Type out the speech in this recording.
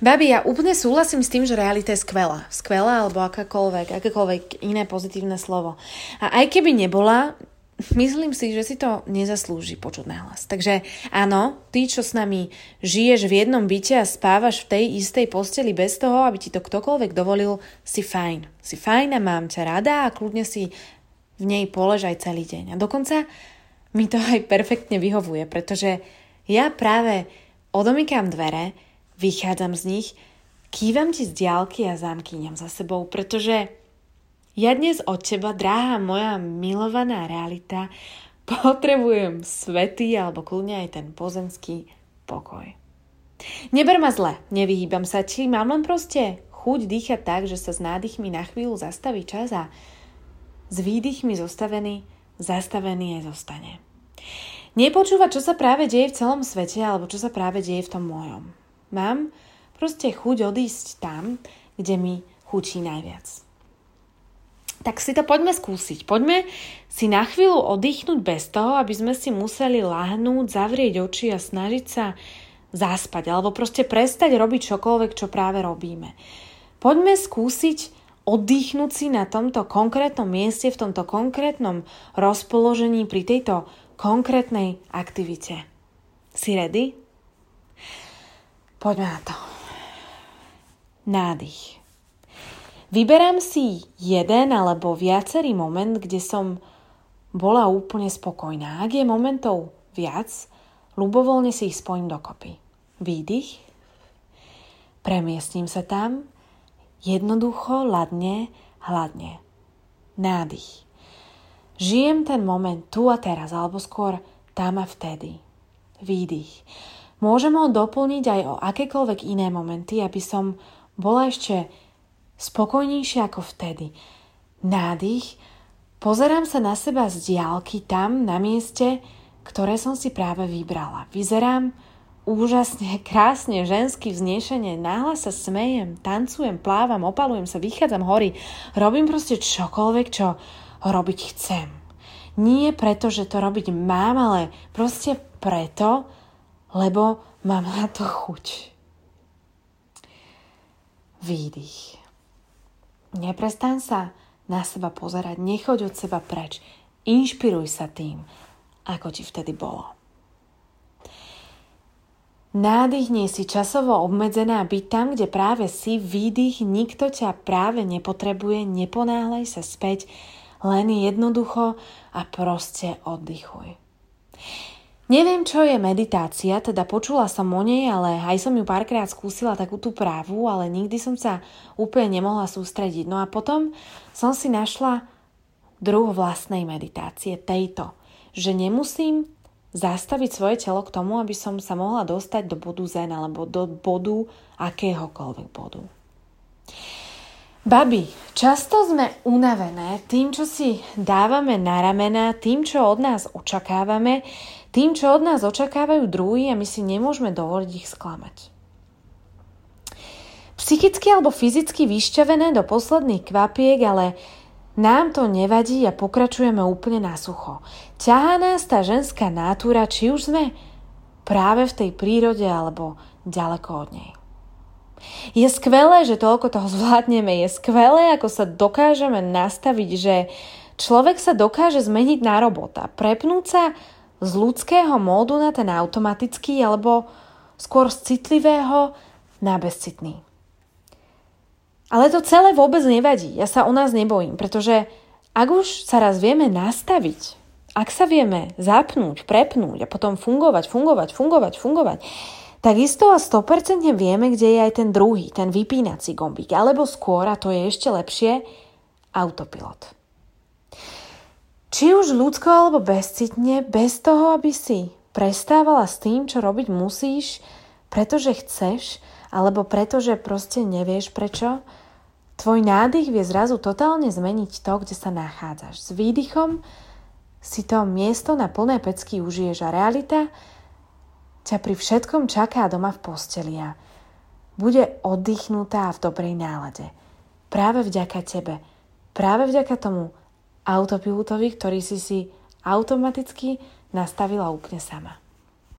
Babi, ja úplne súhlasím s tým, že realita je skvelá. Skvelá alebo akákoľvek, akékoľvek iné pozitívne slovo. A aj keby nebola, myslím si, že si to nezaslúži počuť nahlas. Takže áno, ty, čo s nami žiješ v jednom byte a spávaš v tej istej posteli bez toho, aby ti to ktokoľvek dovolil, si fajn. Si fajn a mám ťa rada a kľudne si v nej poležaj celý deň. A dokonca mi to aj perfektne vyhovuje, pretože ja práve odomykám dvere, vychádzam z nich, kývam ti z diálky a zamkýňam za sebou, pretože ja dnes od teba, drahá moja milovaná realita, potrebujem svetý alebo kľudne aj ten pozemský pokoj. Neber ma zle, nevyhýbam sa ti, mám len proste chuť dýchať tak, že sa s nádychmi na chvíľu zastaví čas a s výdychmi zostavený, zastavený aj zostane. Nepočúvať, čo sa práve deje v celom svete alebo čo sa práve deje v tom mojom. Mám proste chuť odísť tam, kde mi chutí najviac. Tak si to poďme skúsiť. Poďme si na chvíľu oddychnúť bez toho, aby sme si museli lahnúť, zavrieť oči a snažiť sa zaspať alebo proste prestať robiť čokoľvek, čo práve robíme. Poďme skúsiť oddychnúť si na tomto konkrétnom mieste, v tomto konkrétnom rozpoložení pri tejto konkrétnej aktivite. Si ready? Poďme na to. Nádych. Vyberám si jeden alebo viacerý moment, kde som bola úplne spokojná. Ak je momentov viac, ľubovoľne si ich spojím dokopy. Výdych, premiestním sa tam, jednoducho, ladne, hladne. Nádych. Žijem ten moment tu a teraz, alebo skôr tam a vtedy. Výdych. Môžem ho doplniť aj o akékoľvek iné momenty, aby som bola ešte spokojnejšie ako vtedy. Nádych, pozerám sa na seba z diálky tam, na mieste, ktoré som si práve vybrala. Vyzerám úžasne, krásne, žensky, vznešenie, náhla sa smejem, tancujem, plávam, opalujem sa, vychádzam hory, robím proste čokoľvek, čo robiť chcem. Nie preto, že to robiť mám, ale proste preto, lebo mám na to chuť. Výdych. Neprestaň sa na seba pozerať, nechoď od seba preč. Inšpiruj sa tým, ako ti vtedy bolo. Nádychni si časovo obmedzená byť tam, kde práve si, výdych, nikto ťa práve nepotrebuje, neponáhľaj sa späť, len jednoducho a proste oddychuj. Neviem, čo je meditácia, teda počula som o nej, ale aj som ju párkrát skúsila takú tú právu, ale nikdy som sa úplne nemohla sústrediť. No a potom som si našla druh vlastnej meditácie, tejto, že nemusím zastaviť svoje telo k tomu, aby som sa mohla dostať do bodu zen alebo do bodu akéhokoľvek bodu. Babi, často sme unavené tým, čo si dávame na ramena, tým, čo od nás očakávame, tým, čo od nás očakávajú druhí a my si nemôžeme dovoliť ich sklamať. Psychicky alebo fyzicky vyšťavené do posledných kvapiek, ale nám to nevadí a pokračujeme úplne na sucho. Ťahá nás tá ženská nátura, či už sme práve v tej prírode alebo ďaleko od nej. Je skvelé, že toľko toho zvládneme. Je skvelé, ako sa dokážeme nastaviť, že človek sa dokáže zmeniť na robota. Prepnúť sa z ľudského módu na ten automatický alebo skôr z citlivého na bezcitný. Ale to celé vôbec nevadí. Ja sa o nás nebojím, pretože ak už sa raz vieme nastaviť, ak sa vieme zapnúť, prepnúť a potom fungovať, fungovať, fungovať, fungovať, tak isto a 100% vieme, kde je aj ten druhý, ten vypínací gombík, alebo skôr, a to je ešte lepšie, autopilot. Či už ľudsko alebo bezcitne, bez toho, aby si prestávala s tým, čo robiť musíš, pretože chceš, alebo pretože proste nevieš prečo, tvoj nádych vie zrazu totálne zmeniť to, kde sa nachádzaš. S výdychom si to miesto na plné pecky užiješ a realita ťa pri všetkom čaká doma v posteli a bude oddychnutá v dobrej nálade. Práve vďaka tebe. Práve vďaka tomu, autopilotovi, ktorý si si automaticky nastavila úplne sama.